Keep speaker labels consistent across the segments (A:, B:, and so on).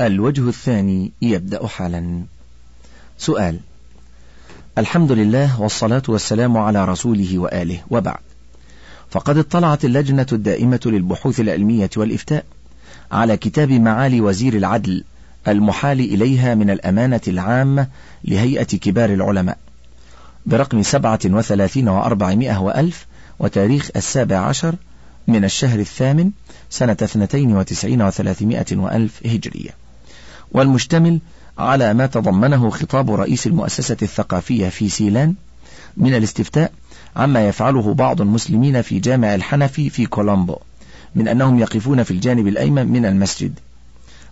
A: الوجه الثاني يبدأ حالا. سؤال: الحمد لله والصلاة والسلام على رسوله وآله وبعد. فقد اطلعت اللجنة الدائمة للبحوث العلمية والإفتاء على كتاب معالي وزير العدل المحال إليها من الأمانة العامة لهيئة كبار العلماء برقم سبعة وثلاثين وأربعمائة وألف وتاريخ السابع عشر من الشهر الثامن سنة اثنتين وتسعين وثلاثمائة وألف هجرية والمشتمل على ما تضمنه خطاب رئيس المؤسسة الثقافية في سيلان من الاستفتاء عما يفعله بعض المسلمين في جامع الحنفي في كولومبو من أنهم يقفون في الجانب الأيمن من المسجد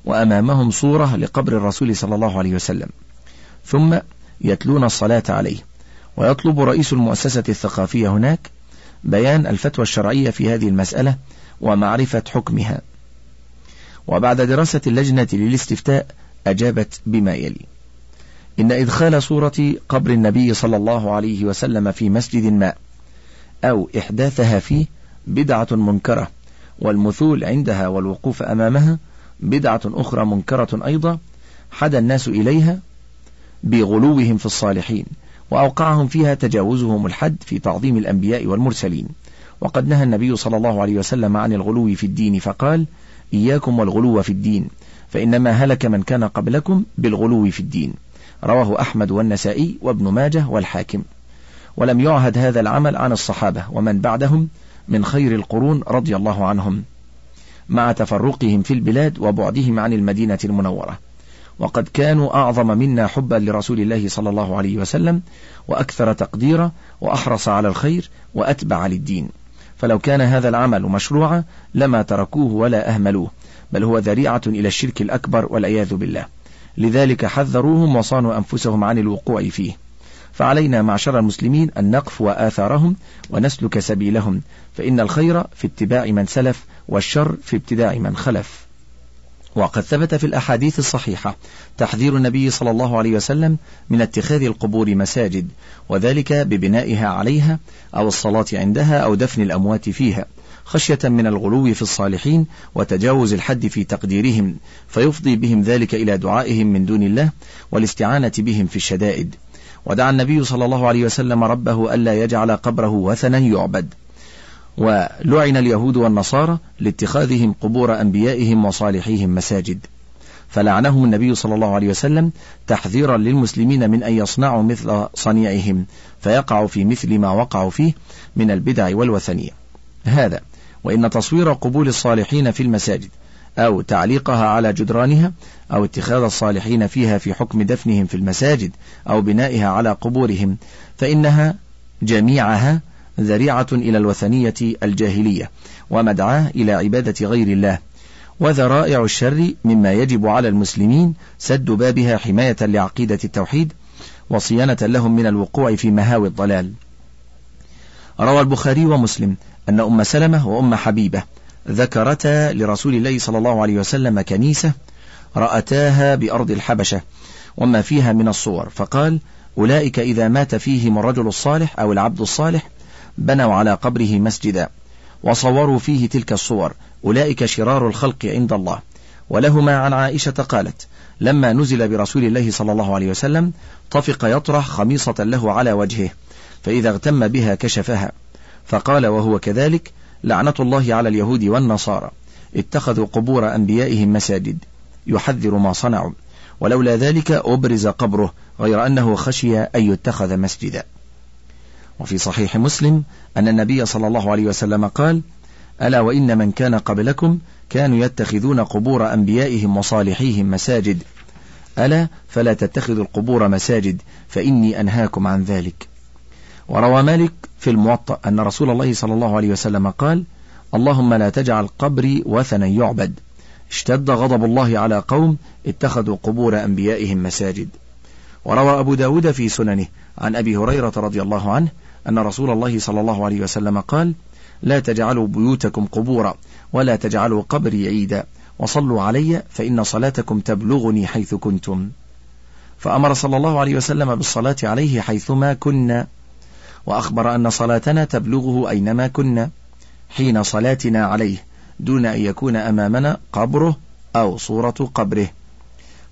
A: وأمامهم صورة لقبر الرسول صلى الله عليه وسلم ثم يتلون الصلاة عليه ويطلب رئيس المؤسسة الثقافية هناك بيان الفتوى الشرعية في هذه المسألة ومعرفة حكمها وبعد دراسة اللجنة للاستفتاء أجابت بما يلي: إن إدخال صورة قبر النبي صلى الله عليه وسلم في مسجد ما أو إحداثها فيه بدعة منكرة، والمثول عندها والوقوف أمامها بدعة أخرى منكرة أيضا، حدا الناس إليها بغلوهم في الصالحين، وأوقعهم فيها تجاوزهم الحد في تعظيم الأنبياء والمرسلين، وقد نهى النبي صلى الله عليه وسلم عن الغلو في الدين فقال: إياكم والغلو في الدين فإنما هلك من كان قبلكم بالغلو في الدين رواه أحمد والنسائي وابن ماجه والحاكم ولم يعهد هذا العمل عن الصحابة ومن بعدهم من خير القرون رضي الله عنهم مع تفرقهم في البلاد وبعدهم عن المدينة المنورة وقد كانوا أعظم منا حبا لرسول الله صلى الله عليه وسلم وأكثر تقديرا وأحرص على الخير وأتبع للدين فلو كان هذا العمل مشروعا لما تركوه ولا أهملوه بل هو ذريعة إلى الشرك الأكبر والعياذ بالله لذلك حذروهم وصانوا أنفسهم عن الوقوع فيه فعلينا معشر المسلمين أن نقفو آثارهم ونسلك سبيلهم فإن الخير في اتباع من سلف والشر في ابتداع من خلف وقد ثبت في الأحاديث الصحيحة تحذير النبي صلى الله عليه وسلم من اتخاذ القبور مساجد وذلك ببنائها عليها أو الصلاة عندها أو دفن الأموات فيها خشية من الغلو في الصالحين وتجاوز الحد في تقديرهم فيفضي بهم ذلك إلى دعائهم من دون الله والاستعانة بهم في الشدائد ودعا النبي صلى الله عليه وسلم ربه ألا يجعل قبره وثنا يعبد ولعن اليهود والنصارى لاتخاذهم قبور أنبيائهم وصالحيهم مساجد فلعنهم النبي صلى الله عليه وسلم تحذيرا للمسلمين من أن يصنعوا مثل صنيعهم فيقعوا في مثل ما وقعوا فيه من البدع والوثنية هذا وإن تصوير قبول الصالحين في المساجد أو تعليقها على جدرانها أو اتخاذ الصالحين فيها في حكم دفنهم في المساجد أو بنائها على قبورهم فإنها جميعها ذريعة إلى الوثنية الجاهلية ومدعاة إلى عبادة غير الله وذرائع الشر مما يجب على المسلمين سد بابها حماية لعقيدة التوحيد وصيانة لهم من الوقوع في مهاوي الضلال روى البخاري ومسلم أن أم سلمة وأم حبيبة ذكرتا لرسول الله صلى الله عليه وسلم كنيسة رأتاها بأرض الحبشة وما فيها من الصور فقال أولئك إذا مات فيهم الرجل الصالح أو العبد الصالح بنوا على قبره مسجدا وصوروا فيه تلك الصور أولئك شرار الخلق عند الله ولهما عن عائشة قالت لما نزل برسول الله صلى الله عليه وسلم طفق يطرح خميصة له على وجهه فإذا اغتم بها كشفها فقال وهو كذلك لعنة الله على اليهود والنصارى اتخذوا قبور أنبيائهم مساجد يحذر ما صنعوا ولولا ذلك أبرز قبره غير أنه خشي أن يتخذ مسجدا وفي صحيح مسلم أن النبي صلى الله عليه وسلم قال ألا وإن من كان قبلكم كانوا يتخذون قبور أنبيائهم وصالحيهم مساجد ألا فلا تتخذوا القبور مساجد فإني أنهاكم عن ذلك وروى مالك في الموطأ أن رسول الله صلى الله عليه وسلم قال اللهم لا تجعل قبري وثنا يعبد اشتد غضب الله على قوم اتخذوا قبور أنبيائهم مساجد وروى أبو داود في سننه عن أبي هريرة رضي الله عنه أن رسول الله صلى الله عليه وسلم قال لا تجعلوا بيوتكم قبورا ولا تجعلوا قبري عيدا وصلوا علي فإن صلاتكم تبلغني حيث كنتم فأمر صلى الله عليه وسلم بالصلاة عليه حيثما كنا وأخبر أن صلاتنا تبلغه أينما كنا حين صلاتنا عليه دون أن يكون أمامنا قبره أو صورة قبره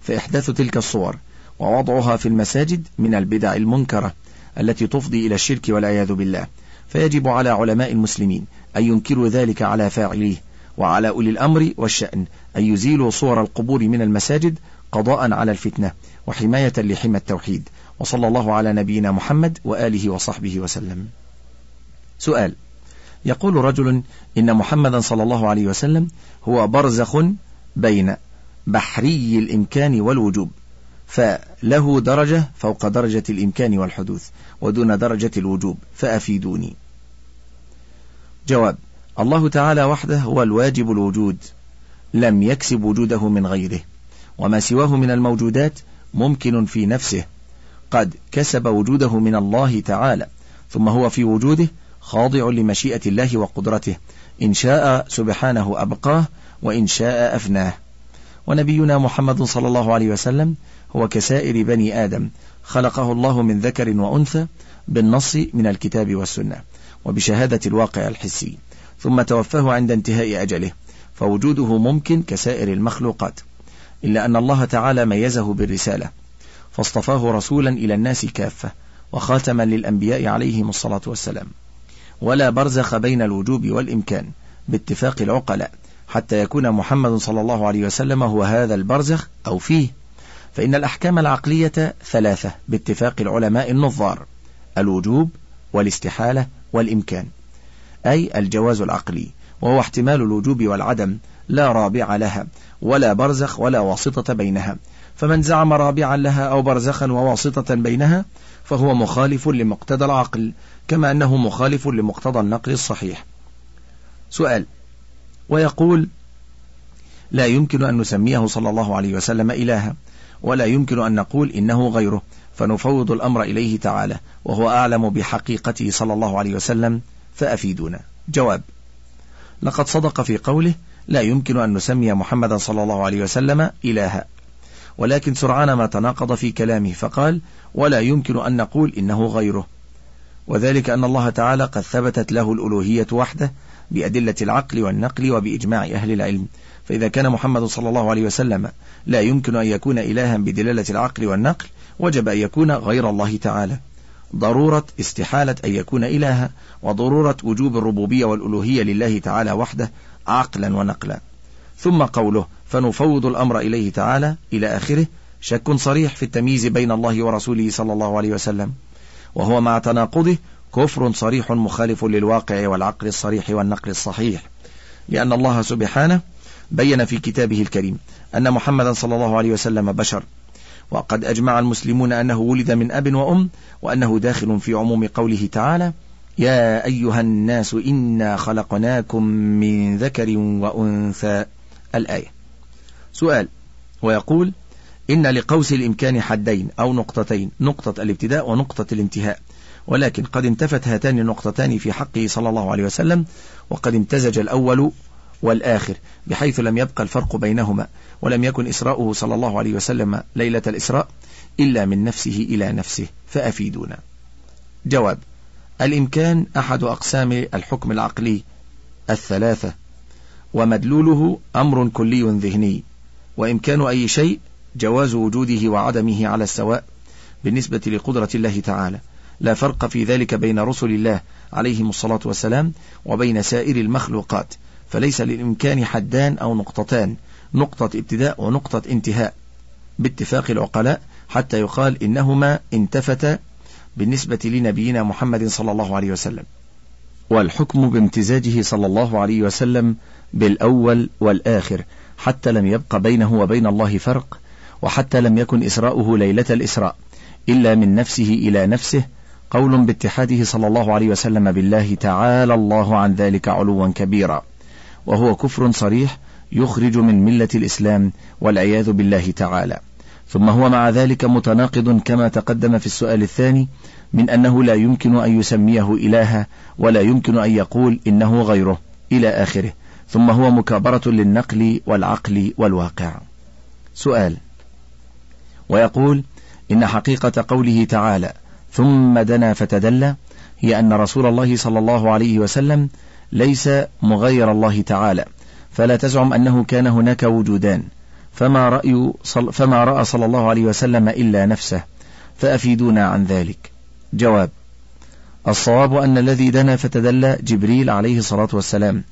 A: فإحداث تلك الصور ووضعها في المساجد من البدع المنكره التي تفضي إلى الشرك والعياذ بالله فيجب على علماء المسلمين أن ينكروا ذلك على فاعليه وعلى أولي الأمر والشأن أن يزيلوا صور القبور من المساجد قضاء على الفتنة وحماية لحمى التوحيد وصلى الله على نبينا محمد وآله وصحبه وسلم سؤال يقول رجل إن محمدا صلى الله عليه وسلم هو برزخ بين بحري الإمكان والوجوب فله درجة فوق درجة الإمكان والحدوث ودون درجة الوجوب فأفيدوني جواب الله تعالى وحده هو الواجب الوجود لم يكسب وجوده من غيره وما سواه من الموجودات ممكن في نفسه قد كسب وجوده من الله تعالى ثم هو في وجوده خاضع لمشيئة الله وقدرته إن شاء سبحانه أبقاه وإن شاء أفناه ونبينا محمد صلى الله عليه وسلم هو كسائر بني آدم خلقه الله من ذكر وأنثى بالنص من الكتاب والسنة وبشهادة الواقع الحسي ثم توفاه عند انتهاء أجله فوجوده ممكن كسائر المخلوقات إلا أن الله تعالى ميزه بالرسالة فاصطفاه رسولا إلى الناس كافة وخاتما للأنبياء عليهم الصلاة والسلام ولا برزخ بين الوجوب والإمكان باتفاق العقلاء حتى يكون محمد صلى الله عليه وسلم هو هذا البرزخ أو فيه فإن الأحكام العقلية ثلاثة باتفاق العلماء النظار الوجوب والاستحالة والإمكان أي الجواز العقلي وهو احتمال الوجوب والعدم لا رابع لها ولا برزخ ولا واسطة بينها فمن زعم رابعا لها أو برزخا وواسطة بينها فهو مخالف لمقتضى العقل كما أنه مخالف لمقتضى النقل الصحيح سؤال ويقول لا يمكن أن نسميه صلى الله عليه وسلم إلها ولا يمكن أن نقول إنه غيره فنفوض الأمر إليه تعالى وهو أعلم بحقيقته صلى الله عليه وسلم فأفيدونا جواب لقد صدق في قوله لا يمكن أن نسمي محمدا صلى الله عليه وسلم إلها ولكن سرعان ما تناقض في كلامه فقال ولا يمكن أن نقول إنه غيره وذلك أن الله تعالى قد ثبتت له الألوهية وحده بأدلة العقل والنقل وبإجماع أهل العلم فإذا كان محمد صلى الله عليه وسلم لا يمكن أن يكون إلها بدلالة العقل والنقل وجب أن يكون غير الله تعالى ضرورة استحالة أن يكون إلها وضرورة وجوب الربوبية والألوهية لله تعالى وحده عقلا ونقلا ثم قوله فنفوض الأمر إليه تعالى إلى آخره شك صريح في التمييز بين الله ورسوله صلى الله عليه وسلم وهو مع تناقضه كفر صريح مخالف للواقع والعقل الصريح والنقل الصحيح لأن الله سبحانه بين في كتابه الكريم أن محمدا صلى الله عليه وسلم بشر وقد أجمع المسلمون أنه ولد من أب وأم وأنه داخل في عموم قوله تعالى يا أيها الناس إنا خلقناكم من ذكر وأنثى الآية سؤال ويقول إن لقوس الإمكان حدين أو نقطتين نقطة الابتداء ونقطة الانتهاء ولكن قد انتفت هاتان النقطتان في حقه صلى الله عليه وسلم وقد امتزج الأول والآخر بحيث لم يبقى الفرق بينهما ولم يكن إسراؤه صلى الله عليه وسلم ليلة الإسراء إلا من نفسه إلى نفسه فأفيدونا جواب الإمكان أحد أقسام الحكم العقلي الثلاثة ومدلوله أمر كلي ذهني وإمكان أي شيء جواز وجوده وعدمه على السواء بالنسبة لقدرة الله تعالى لا فرق في ذلك بين رسل الله عليهم الصلاة والسلام وبين سائر المخلوقات فليس للإمكان حدان أو نقطتان نقطة ابتداء ونقطة انتهاء باتفاق العقلاء حتى يقال إنهما انتفتا بالنسبة لنبينا محمد صلى الله عليه وسلم والحكم بامتزاجه صلى الله عليه وسلم بالأول والآخر حتى لم يبق بينه وبين الله فرق وحتى لم يكن إسراؤه ليلة الإسراء إلا من نفسه إلى نفسه قول باتحاده صلى الله عليه وسلم بالله تعالى الله عن ذلك علوا كبيرا وهو كفر صريح يخرج من ملة الإسلام والعياذ بالله تعالى ثم هو مع ذلك متناقض كما تقدم في السؤال الثاني من أنه لا يمكن أن يسميه إلها ولا يمكن أن يقول إنه غيره إلى آخره ثم هو مكابرة للنقل والعقل والواقع سؤال ويقول إن حقيقة قوله تعالى ثم دنا فتدلى هي أن رسول الله صلى الله عليه وسلم ليس مغير الله تعالى فلا تزعم أنه كان هناك وجودان فما رأي صل فما رأى صلى الله عليه وسلم إلا نفسه فأفيدونا عن ذلك جواب الصواب أن الذي دنا فتدلى جبريل عليه الصلاة والسلام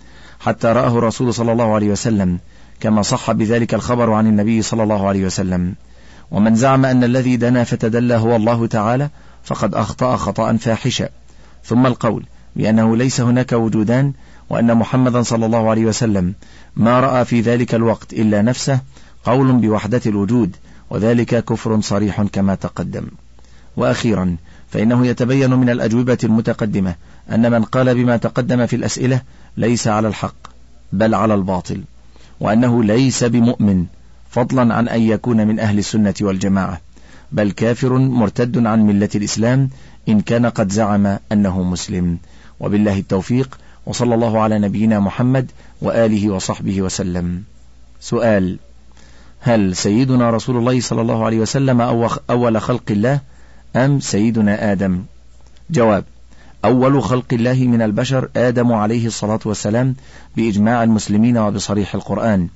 A: حتى رآه الرسول صلى الله عليه وسلم كما صح بذلك الخبر عن النبي صلى الله عليه وسلم ومن زعم أن الذي دنا فتدلى هو الله تعالى فقد أخطأ خطأ فاحشا ثم القول بأنه ليس هناك وجودان وأن محمدا صلى الله عليه وسلم ما رأى في ذلك الوقت إلا نفسه قول بوحدة الوجود وذلك كفر صريح كما تقدم وأخيرا فإنه يتبين من الأجوبة المتقدمة أن من قال بما تقدم في الأسئلة ليس على الحق بل على الباطل وأنه ليس بمؤمن فضلا عن أن يكون من أهل السنة والجماعة بل كافر مرتد عن ملة الإسلام إن كان قد زعم أنه مسلم وبالله التوفيق وصلى الله على نبينا محمد وآله وصحبه وسلم سؤال هل سيدنا رسول الله صلى الله عليه وسلم أول خلق الله أم سيدنا آدم جواب أول خلق الله من البشر آدم عليه الصلاة والسلام بإجماع المسلمين وبصريح القرآن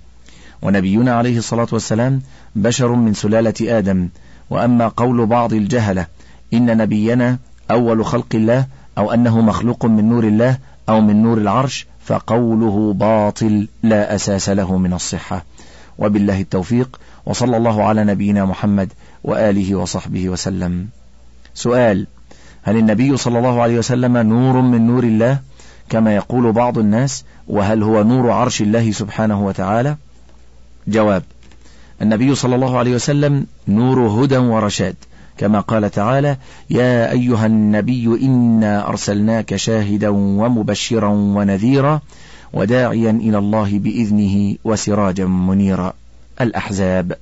A: ونبينا عليه الصلاة والسلام بشر من سلالة آدم وأما قول بعض الجهلة إن نبينا أول خلق الله أو أنه مخلوق من نور الله أو من نور العرش فقوله باطل لا أساس له من الصحة وبالله التوفيق وصلى الله على نبينا محمد وآله وصحبه وسلم سؤال هل النبي صلى الله عليه وسلم نور من نور الله كما يقول بعض الناس وهل هو نور عرش الله سبحانه وتعالى جواب النبي صلى الله عليه وسلم نور هدى ورشاد كما قال تعالى يا أيها النبي إنا أرسلناك شاهدا ومبشرا ونذيرا وداعيا إلى الله بإذنه وسراجا منيرا الأحزاب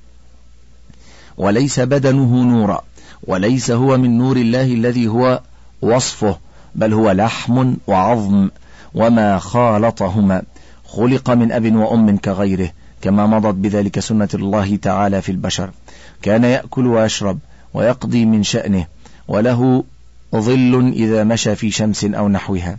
A: وليس بدنه نورا وليس هو من نور الله الذي هو وصفه بل هو لحم وعظم وما خالطهما خلق من أب وأم كغيره كما مضت بذلك سنة الله تعالى في البشر كان يأكل ويشرب ويقضي من شأنه وله ظل إذا مشى في شمس أو نحوها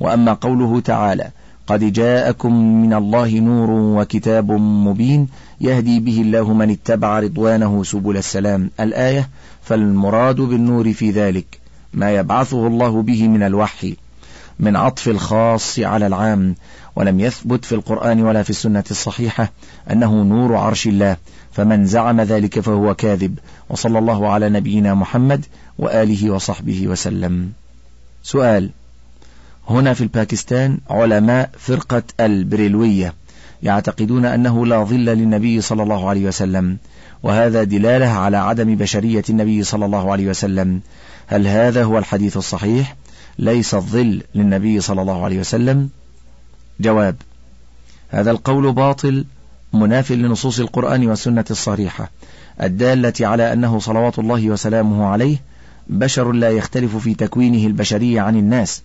A: وأما قوله تعالى قد جاءكم من الله نور وكتاب مبين يهدي به الله من اتبع رضوانه سبل السلام الآية فالمراد بالنور في ذلك ما يبعثه الله به من الوحي من عطف الخاص على العام ولم يثبت في القرآن ولا في السنة الصحيحة أنه نور عرش الله فمن زعم ذلك فهو كاذب وصلى الله على نبينا محمد وآله وصحبه وسلم سؤال هنا في الباكستان علماء فرقة البريلوية يعتقدون أنه لا ظل للنبي صلى الله عليه وسلم وهذا دلالة على عدم بشرية النبي صلى الله عليه وسلم هل هذا هو الحديث الصحيح؟ ليس الظل للنبي صلى الله عليه وسلم جواب هذا القول باطل مناف لنصوص القرآن والسنة الصريحة الدالة على أنه صلوات الله وسلامه عليه بشر لا يختلف في تكوينه البشري عن الناس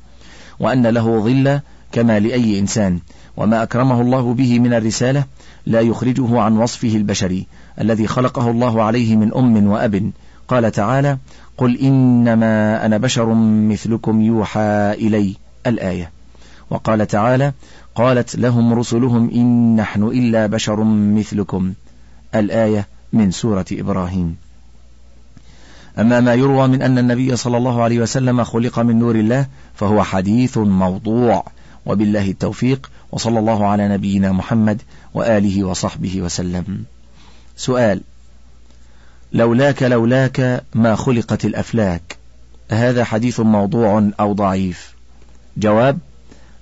A: وأن له ظل كما لأي إنسان وما أكرمه الله به من الرسالة لا يخرجه عن وصفه البشري الذي خلقه الله عليه من أم وأب قال تعالى قل إنما أنا بشر مثلكم يوحى إلي الآية وقال تعالى قالت لهم رسلهم إن نحن إلا بشر مثلكم الآية من سورة إبراهيم أما ما يروى من أن النبي صلى الله عليه وسلم خلق من نور الله فهو حديث موضوع وبالله التوفيق وصلى الله على نبينا محمد وآله وصحبه وسلم سؤال لولاك لولاك ما خلقت الأفلاك هذا حديث موضوع أو ضعيف جواب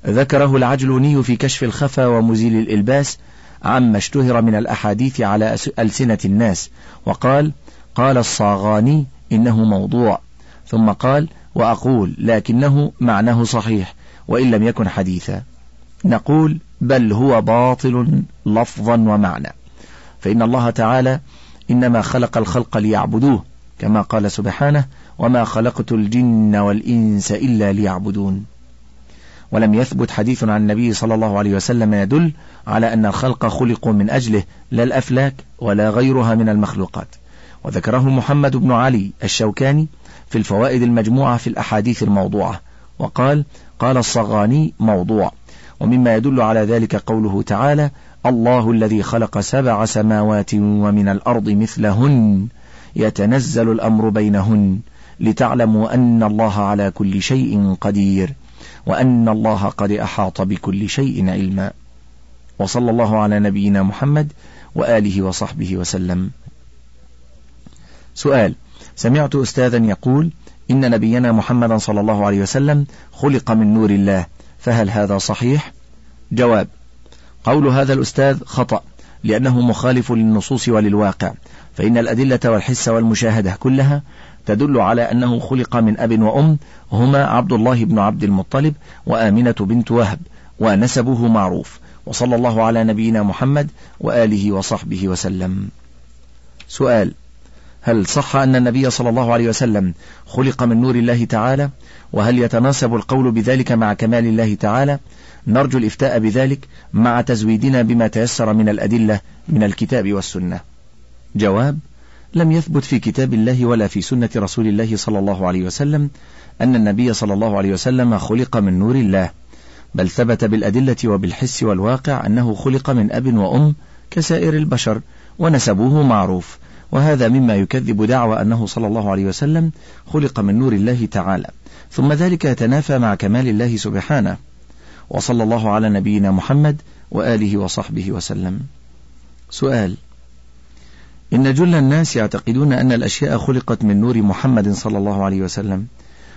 A: ذكره العجلوني في كشف الخفا ومزيل الإلباس عما اشتهر من الأحاديث على ألسنة الناس وقال قال الصاغاني إنه موضوع ثم قال وأقول لكنه معناه صحيح وإن لم يكن حديثا نقول بل هو باطل لفظا ومعنى فإن الله تعالى إنما خلق الخلق ليعبدوه كما قال سبحانه وما خلقت الجن والإنس إلا ليعبدون ولم يثبت حديث عن النبي صلى الله عليه وسلم يدل على أن الخلق خلقوا من أجله لا الأفلاك ولا غيرها من المخلوقات وذكره محمد بن علي الشوكاني في الفوائد المجموعة في الأحاديث الموضوعة وقال قال الصغاني موضوع ومما يدل على ذلك قوله تعالى الله الذي خلق سبع سماوات ومن الأرض مثلهن يتنزل الأمر بينهن لتعلموا أن الله على كل شيء قدير وأن الله قد أحاط بكل شيء علما وصلى الله على نبينا محمد وآله وصحبه وسلم سؤال سمعت أستاذا يقول إن نبينا محمدا صلى الله عليه وسلم خلق من نور الله فهل هذا صحيح؟ جواب قول هذا الأستاذ خطأ لأنه مخالف للنصوص وللواقع فإن الأدلة والحس والمشاهدة كلها تدل على أنه خلق من أب وأم هما عبد الله بن عبد المطلب وآمنة بنت وهب ونسبه معروف وصلى الله على نبينا محمد وآله وصحبه وسلم سؤال هل صح أن النبي صلى الله عليه وسلم خلق من نور الله تعالى وهل يتناسب القول بذلك مع كمال الله تعالى نرجو الإفتاء بذلك مع تزويدنا بما تيسر من الأدلة من الكتاب والسنة جواب لم يثبت في كتاب الله ولا في سنة رسول الله صلى الله عليه وسلم أن النبي صلى الله عليه وسلم خلق من نور الله بل ثبت بالأدلة وبالحس والواقع أنه خلق من أب وأم كسائر البشر ونسبوه معروف وهذا مما يكذب دعوى أنه صلى الله عليه وسلم خلق من نور الله تعالى ثم ذلك يتنافى مع كمال الله سبحانه وصلى الله على نبينا محمد وآله وصحبه وسلم سؤال إن جل الناس يعتقدون أن الأشياء خلقت من نور محمد صلى الله عليه وسلم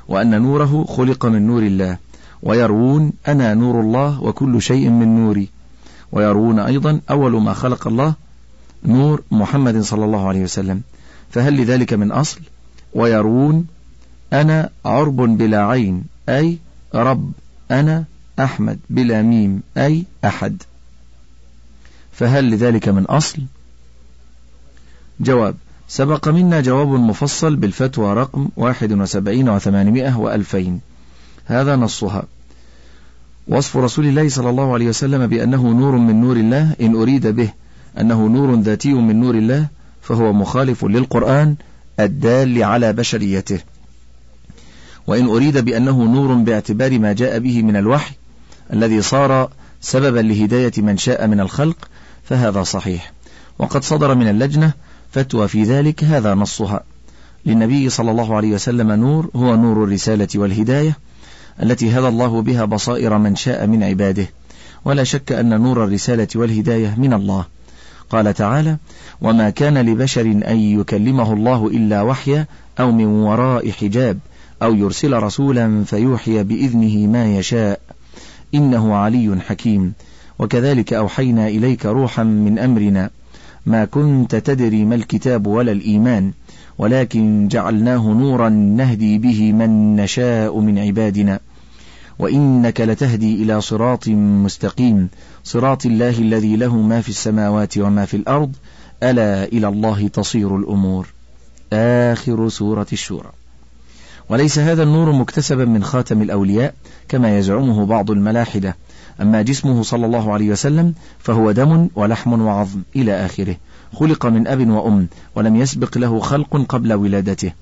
A: وأن نوره خلق من نور الله ويروون أنا نور الله وكل شيء من نوري ويروون أيضا أول ما خلق الله نور محمد صلى الله عليه وسلم فهل لذلك من أصل ويروون أنا عرب بلا عين أي رب أنا أحمد بلا ميم أي أحد فهل لذلك من أصل؟ جواب سبق منا جواب مفصل بالفتوى رقم 71 و800 و2000 هذا نصها وصف رسول الله صلى الله عليه وسلم بأنه نور من نور الله إن أريد به أنه نور ذاتي من نور الله فهو مخالف للقرآن الدال على بشريته وإن أريد بأنه نور باعتبار ما جاء به من الوحي الذي صار سببا لهداية من شاء من الخلق فهذا صحيح وقد صدر من اللجنة فتوى في ذلك هذا نصها للنبي صلى الله عليه وسلم نور هو نور الرسالة والهداية التي هدى الله بها بصائر من شاء من عباده ولا شك أن نور الرسالة والهداية من الله قال تعالى وما كان لبشر أن يكلمه الله إلا وحيا أو من وراء حجاب أو يرسل رسولا فيوحي بإذنه ما يشاء إنه علي حكيم وكذلك أوحينا إليك روحا من أمرنا ما كنت تدري ما الكتاب ولا الإيمان ولكن جعلناه نورا نهدي به من نشاء من عبادنا وإنك لتهدي إلى صراط مستقيم صراط الله الذي له ما في السماوات وما في الأرض ألا إلى الله تصير الأمور آخر سورة الشورى وليس هذا النور مكتسبا من خاتم الأولياء كما يزعمه بعض الملاحدة أما جسمه صلى الله عليه وسلم فهو دم ولحم وعظم إلى آخره خلق من أب وأم ولم يسبق له خلق قبل ولادته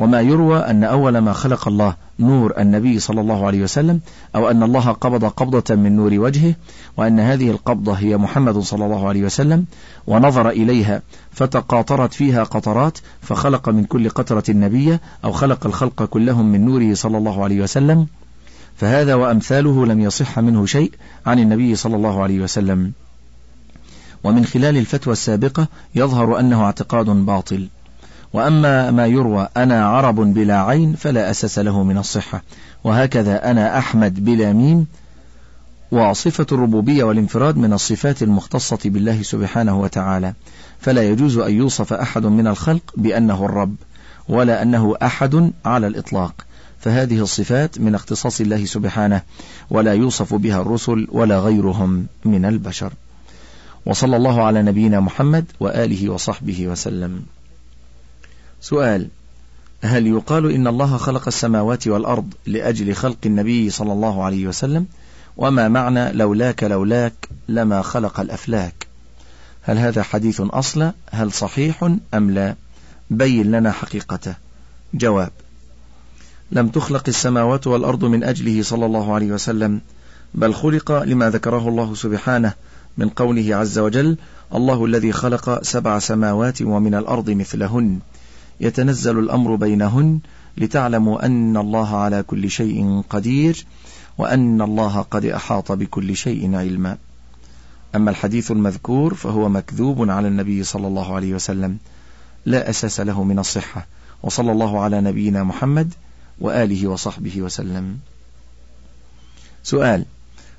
A: وما يروى أن أول ما خلق الله نور النبي صلى الله عليه وسلم أو أن الله قبض قبضة من نور وجهه وأن هذه القبضة هي محمد صلى الله عليه وسلم ونظر إليها فتقاطرت فيها قطرات فخلق من كل قطرة النبي أو خلق الخلق كلهم من نوره صلى الله عليه وسلم فهذا وأمثاله لم يصح منه شيء عن النبي صلى الله عليه وسلم ومن خلال الفتوى السابقة يظهر أنه اعتقاد باطل وأما ما يروى أنا عرب بلا عين فلا أساس له من الصحة وهكذا أنا أحمد بلا ميم وصفة الربوبية والانفراد من الصفات المختصة بالله سبحانه وتعالى فلا يجوز أن يوصف أحد من الخلق بأنه الرب ولا أنه أحد على الإطلاق فهذه الصفات من اختصاص الله سبحانه ولا يوصف بها الرسل ولا غيرهم من البشر وصلى الله على نبينا محمد وآله وصحبه وسلم سؤال هل يقال إن الله خلق السماوات والأرض لأجل خلق النبي صلى الله عليه وسلم وما معنى لولاك لولاك لما خلق الأفلاك هل هذا حديث أصلا هل صحيح أم لا بين لنا حقيقته جواب لم تخلق السماوات والأرض من أجله صلى الله عليه وسلم بل خلق لما ذكره الله سبحانه من قوله عز وجل الله الذي خلق سبع سماوات ومن الأرض مثلهن يتنزل الأمر بينهن لتعلموا أن الله على كل شيء قدير وأن الله قد أحاط بكل شيء علما أما الحديث المذكور فهو مكذوب على النبي صلى الله عليه وسلم لا أساس له من الصحة وصلى الله على نبينا محمد وآله وصحبه وسلم سؤال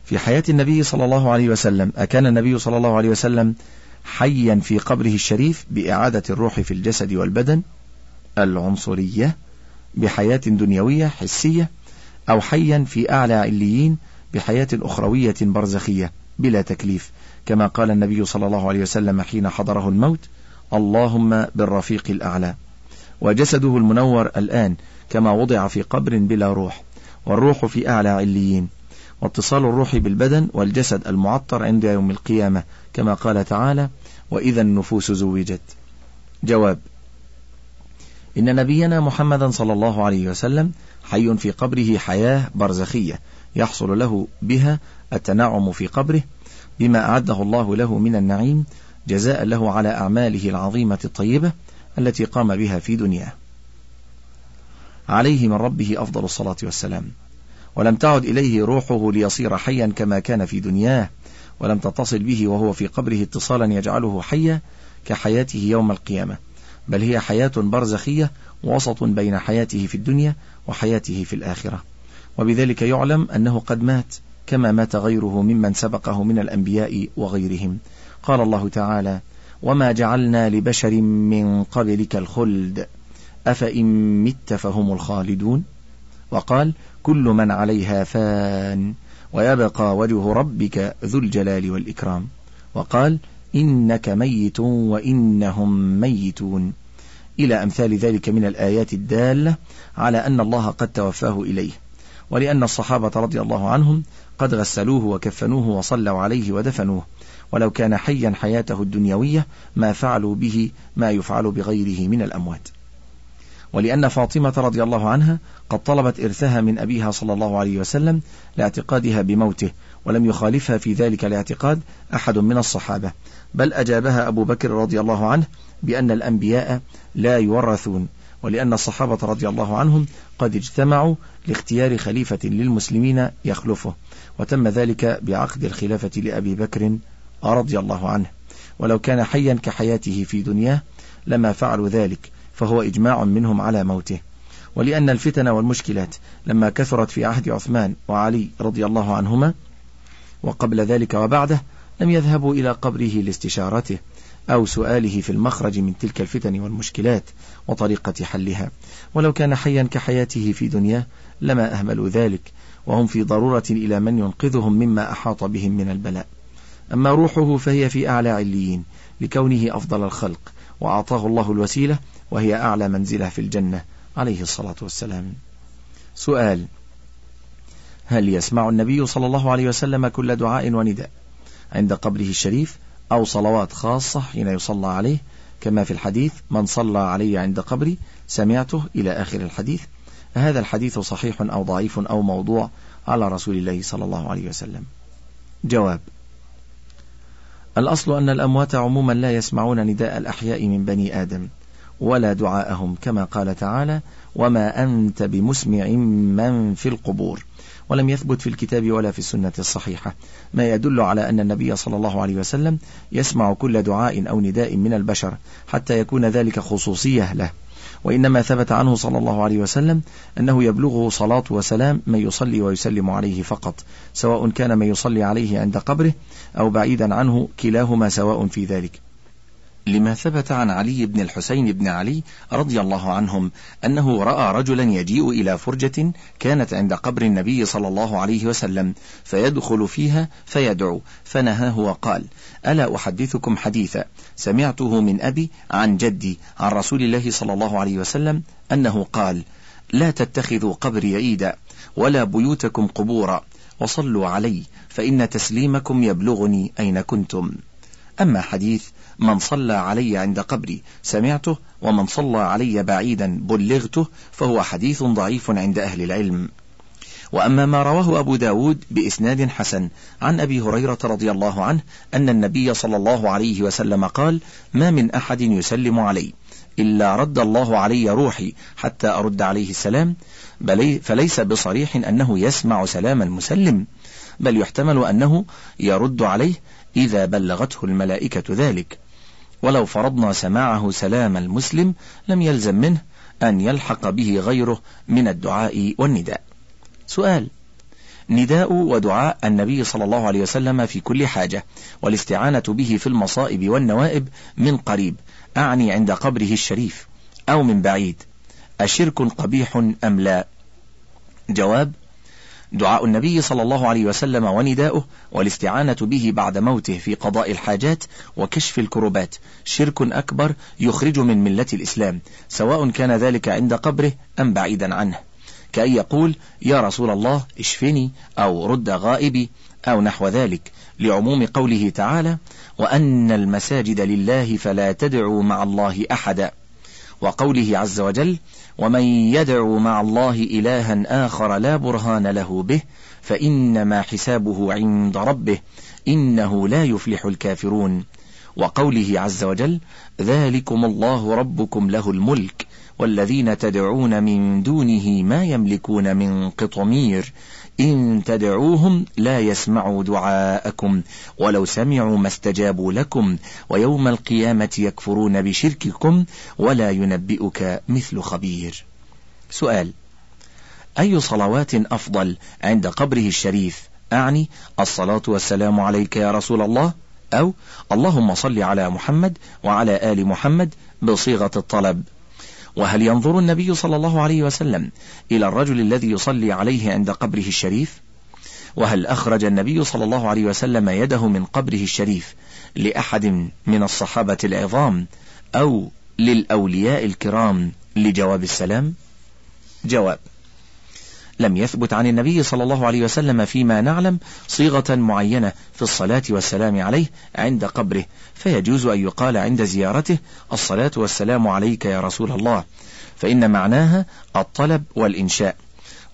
A: في حياة النبي صلى الله عليه وسلم أكان النبي صلى الله عليه وسلم حيا في قبره الشريف بإعادة الروح في الجسد والبدن؟ العنصرية بحياة دنيوية حسية أو حيا في أعلى عليين بحياة أخروية برزخية بلا تكليف كما قال النبي صلى الله عليه وسلم حين حضره الموت اللهم بالرفيق الأعلى وجسده المنور الآن كما وضع في قبر بلا روح والروح في أعلى عليين واتصال الروح بالبدن والجسد المعطر عند يوم القيامة كما قال تعالى وإذا النفوس زوجت جواب إن نبينا محمدا صلى الله عليه وسلم حي في قبره حياة برزخية يحصل له بها التنعم في قبره بما أعده الله له من النعيم جزاء له على أعماله العظيمة الطيبة التي قام بها في دنياه. عليه من ربه أفضل الصلاة والسلام، ولم تعد إليه روحه ليصير حيا كما كان في دنياه، ولم تتصل به وهو في قبره اتصالا يجعله حيا كحياته يوم القيامة. بل هي حياة برزخية وسط بين حياته في الدنيا وحياته في الآخرة وبذلك يعلم أنه قد مات كما مات غيره ممن سبقه من الأنبياء وغيرهم قال الله تعالى وما جعلنا لبشر من قبلك الخلد أفإن مت فهم الخالدون وقال كل من عليها فان ويبقى وجه ربك ذو الجلال والإكرام وقال إنك ميت وإنهم ميتون إلى أمثال ذلك من الآيات الدالة على أن الله قد توفاه إليه ولأن الصحابة رضي الله عنهم قد غسلوه وكفنوه وصلوا عليه ودفنوه ولو كان حيا حياته الدنيوية ما فعلوا به ما يفعل بغيره من الأموات ولأن فاطمة رضي الله عنها قد طلبت إرثها من أبيها صلى الله عليه وسلم لاعتقادها بموته ولم يخالفها في ذلك الاعتقاد أحد من الصحابة بل أجابها أبو بكر رضي الله عنه بأن الأنبياء لا يورثون ولأن الصحابة رضي الله عنهم قد اجتمعوا لاختيار خليفة للمسلمين يخلفه وتم ذلك بعقد الخلافة لأبي بكر رضي الله عنه ولو كان حيا كحياته في دنياه لما فعلوا ذلك فهو إجماع منهم على موته ولأن الفتن والمشكلات لما كثرت في عهد عثمان وعلي رضي الله عنهما وقبل ذلك وبعده لم يذهبوا إلى قبره لاستشارته أو سؤاله في المخرج من تلك الفتن والمشكلات وطريقة حلها ولو كان حيا كحياته في دنياه لما أهملوا ذلك وهم في ضرورة إلى من ينقذهم مما أحاط بهم من البلاء أما روحه فهي في أعلى عليين لكونه أفضل الخلق وأعطاه الله الوسيلة وهي أعلى منزلة في الجنة عليه الصلاة والسلام سؤال هل يسمع النبي صلى الله عليه وسلم كل دعاء ونداء عند قبره الشريف أو صلوات خاصة حين يصلى عليه كما في الحديث من صلى علي عند قبري سمعته إلى آخر الحديث هذا الحديث صحيح أو ضعيف أو موضوع على رسول الله صلى الله عليه وسلم جواب الأصل أن الأموات عموما لا يسمعون نداء الأحياء من بني آدم ولا دعاءهم كما قال تعالى وما أنت بمسمع من في القبور ولم يثبت في الكتاب ولا في السنة الصحيحة ما يدل على أن النبي صلى الله عليه وسلم يسمع كل دعاء أو نداء من البشر حتى يكون ذلك خصوصية له وإنما ثبت عنه صلى الله عليه وسلم أنه يبلغه صلاة وسلام من يصلي ويسلم عليه فقط سواء كان من يصلي عليه عند قبره أو بعيدا عنه كلاهما سواء في ذلك لما ثبت عن علي بن الحسين بن علي رضي الله عنهم أنه رأى رجلا يجيء إلى فرجة كانت عند قبر النبي صلى الله عليه وسلم فيدخل فيها فيدعو فنهاه وقال ألا أحدثكم حديثا سمعته من أبي عن جدي عن رسول الله صلى الله عليه وسلم أنه قال لا تتخذوا قبري عيدا ولا بيوتكم قبورا وصلوا علي فإن تسليمكم يبلغني أين كنتم أما حديث من صلى علي عند قبري سمعته ومن صلى علي بعيدا بلغته فهو حديث ضعيف عند أهل العلم وأما ما رواه أبو داود بإسناد حسن عن أبي هريرة رضي الله عنه أن النبي صلى الله عليه وسلم قال ما من أحد يسلم علي إلا رد الله علي روحي حتى أرد عليه السلام فليس بصريح أنه يسمع سلام المسلم بل يحتمل أنه يرد عليه إذا بلغته الملائكة ذلك ولو فرضنا سماعه سلام المسلم لم يلزم منه أن يلحق به غيره من الدعاء والنداء. سؤال: نداء ودعاء النبي صلى الله عليه وسلم في كل حاجة، والاستعانة به في المصائب والنوائب من قريب، أعني عند قبره الشريف، أو من بعيد، أشرك قبيح أم لا؟ جواب: دعاء النبي صلى الله عليه وسلم ونداؤه والاستعانة به بعد موته في قضاء الحاجات وكشف الكربات شرك أكبر يخرج من ملة الإسلام سواء كان ذلك عند قبره أم بعيدا عنه كأن يقول يا رسول الله اشفني أو رد غائبي أو نحو ذلك لعموم قوله تعالى وأن المساجد لله فلا تدعوا مع الله أحدا وقوله عز وجل ومن يدع مع الله إلها آخر لا برهان له به فإنما حسابه عند ربه إنه لا يفلح الكافرون وقوله عز وجل ذلكم الله ربكم له الملك والذين تدعون من دونه ما يملكون من قطمير إن تدعوهم لا يسمعوا دعاءكم ولو سمعوا ما استجابوا لكم ويوم القيامة يكفرون بشرككم ولا ينبئك مثل خبير. سؤال: أي صلوات أفضل عند قبره الشريف؟ أعني الصلاة والسلام عليك يا رسول الله أو اللهم صل على محمد وعلى آل محمد بصيغة الطلب وهل ينظر النبي صلى الله عليه وسلم إلى الرجل الذي يصلي عليه عند قبره الشريف؟ وهل أخرج النبي صلى الله عليه وسلم يده من قبره الشريف لأحد من الصحابة العظام أو للأولياء الكرام لجواب السلام؟ جواب لم يثبت عن النبي صلى الله عليه وسلم فيما نعلم صيغة معينة في الصلاة والسلام عليه عند قبره فيجوز أن يقال عند زيارته الصلاة والسلام عليك يا رسول الله فإن معناها الطلب والإنشاء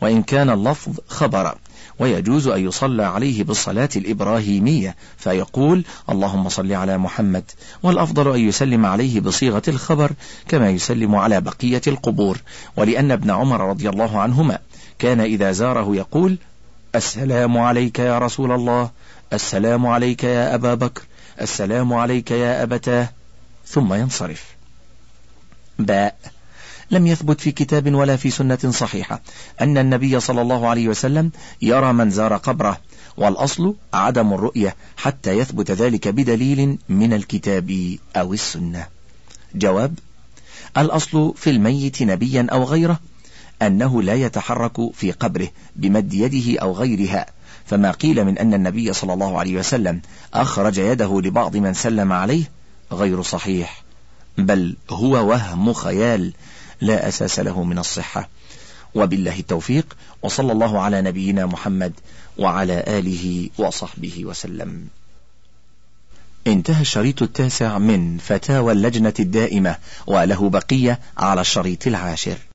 A: وإن كان اللفظ خبرا ويجوز أن يصلى عليه بالصلاة الإبراهيمية فيقول اللهم صل على محمد والأفضل أن يسلم عليه بصيغة الخبر كما يسلم على بقية القبور ولأن ابن عمر رضي الله عنهما كان إذا زاره يقول السلام عليك يا رسول الله السلام عليك يا أبا بكر السلام عليك يا أبتاه ثم ينصرف باء لم يثبت في كتاب ولا في سنة صحيحة أن النبي صلى الله عليه وسلم يرى من زار قبره والأصل عدم الرؤية حتى يثبت ذلك بدليل من الكتاب أو السنة جواب الأصل في الميت نبيا أو غيره أنه لا يتحرك في قبره بمد يده أو غيرها فما قيل من أن النبي صلى الله عليه وسلم أخرج يده لبعض من سلم عليه غير صحيح بل هو وهم خيال لا أساس له من الصحة وبالله التوفيق وصلى الله على نبينا محمد وعلى آله وصحبه وسلم انتهى الشريط التاسع من فتاوى اللجنة الدائمة وله بقية على الشريط العاشر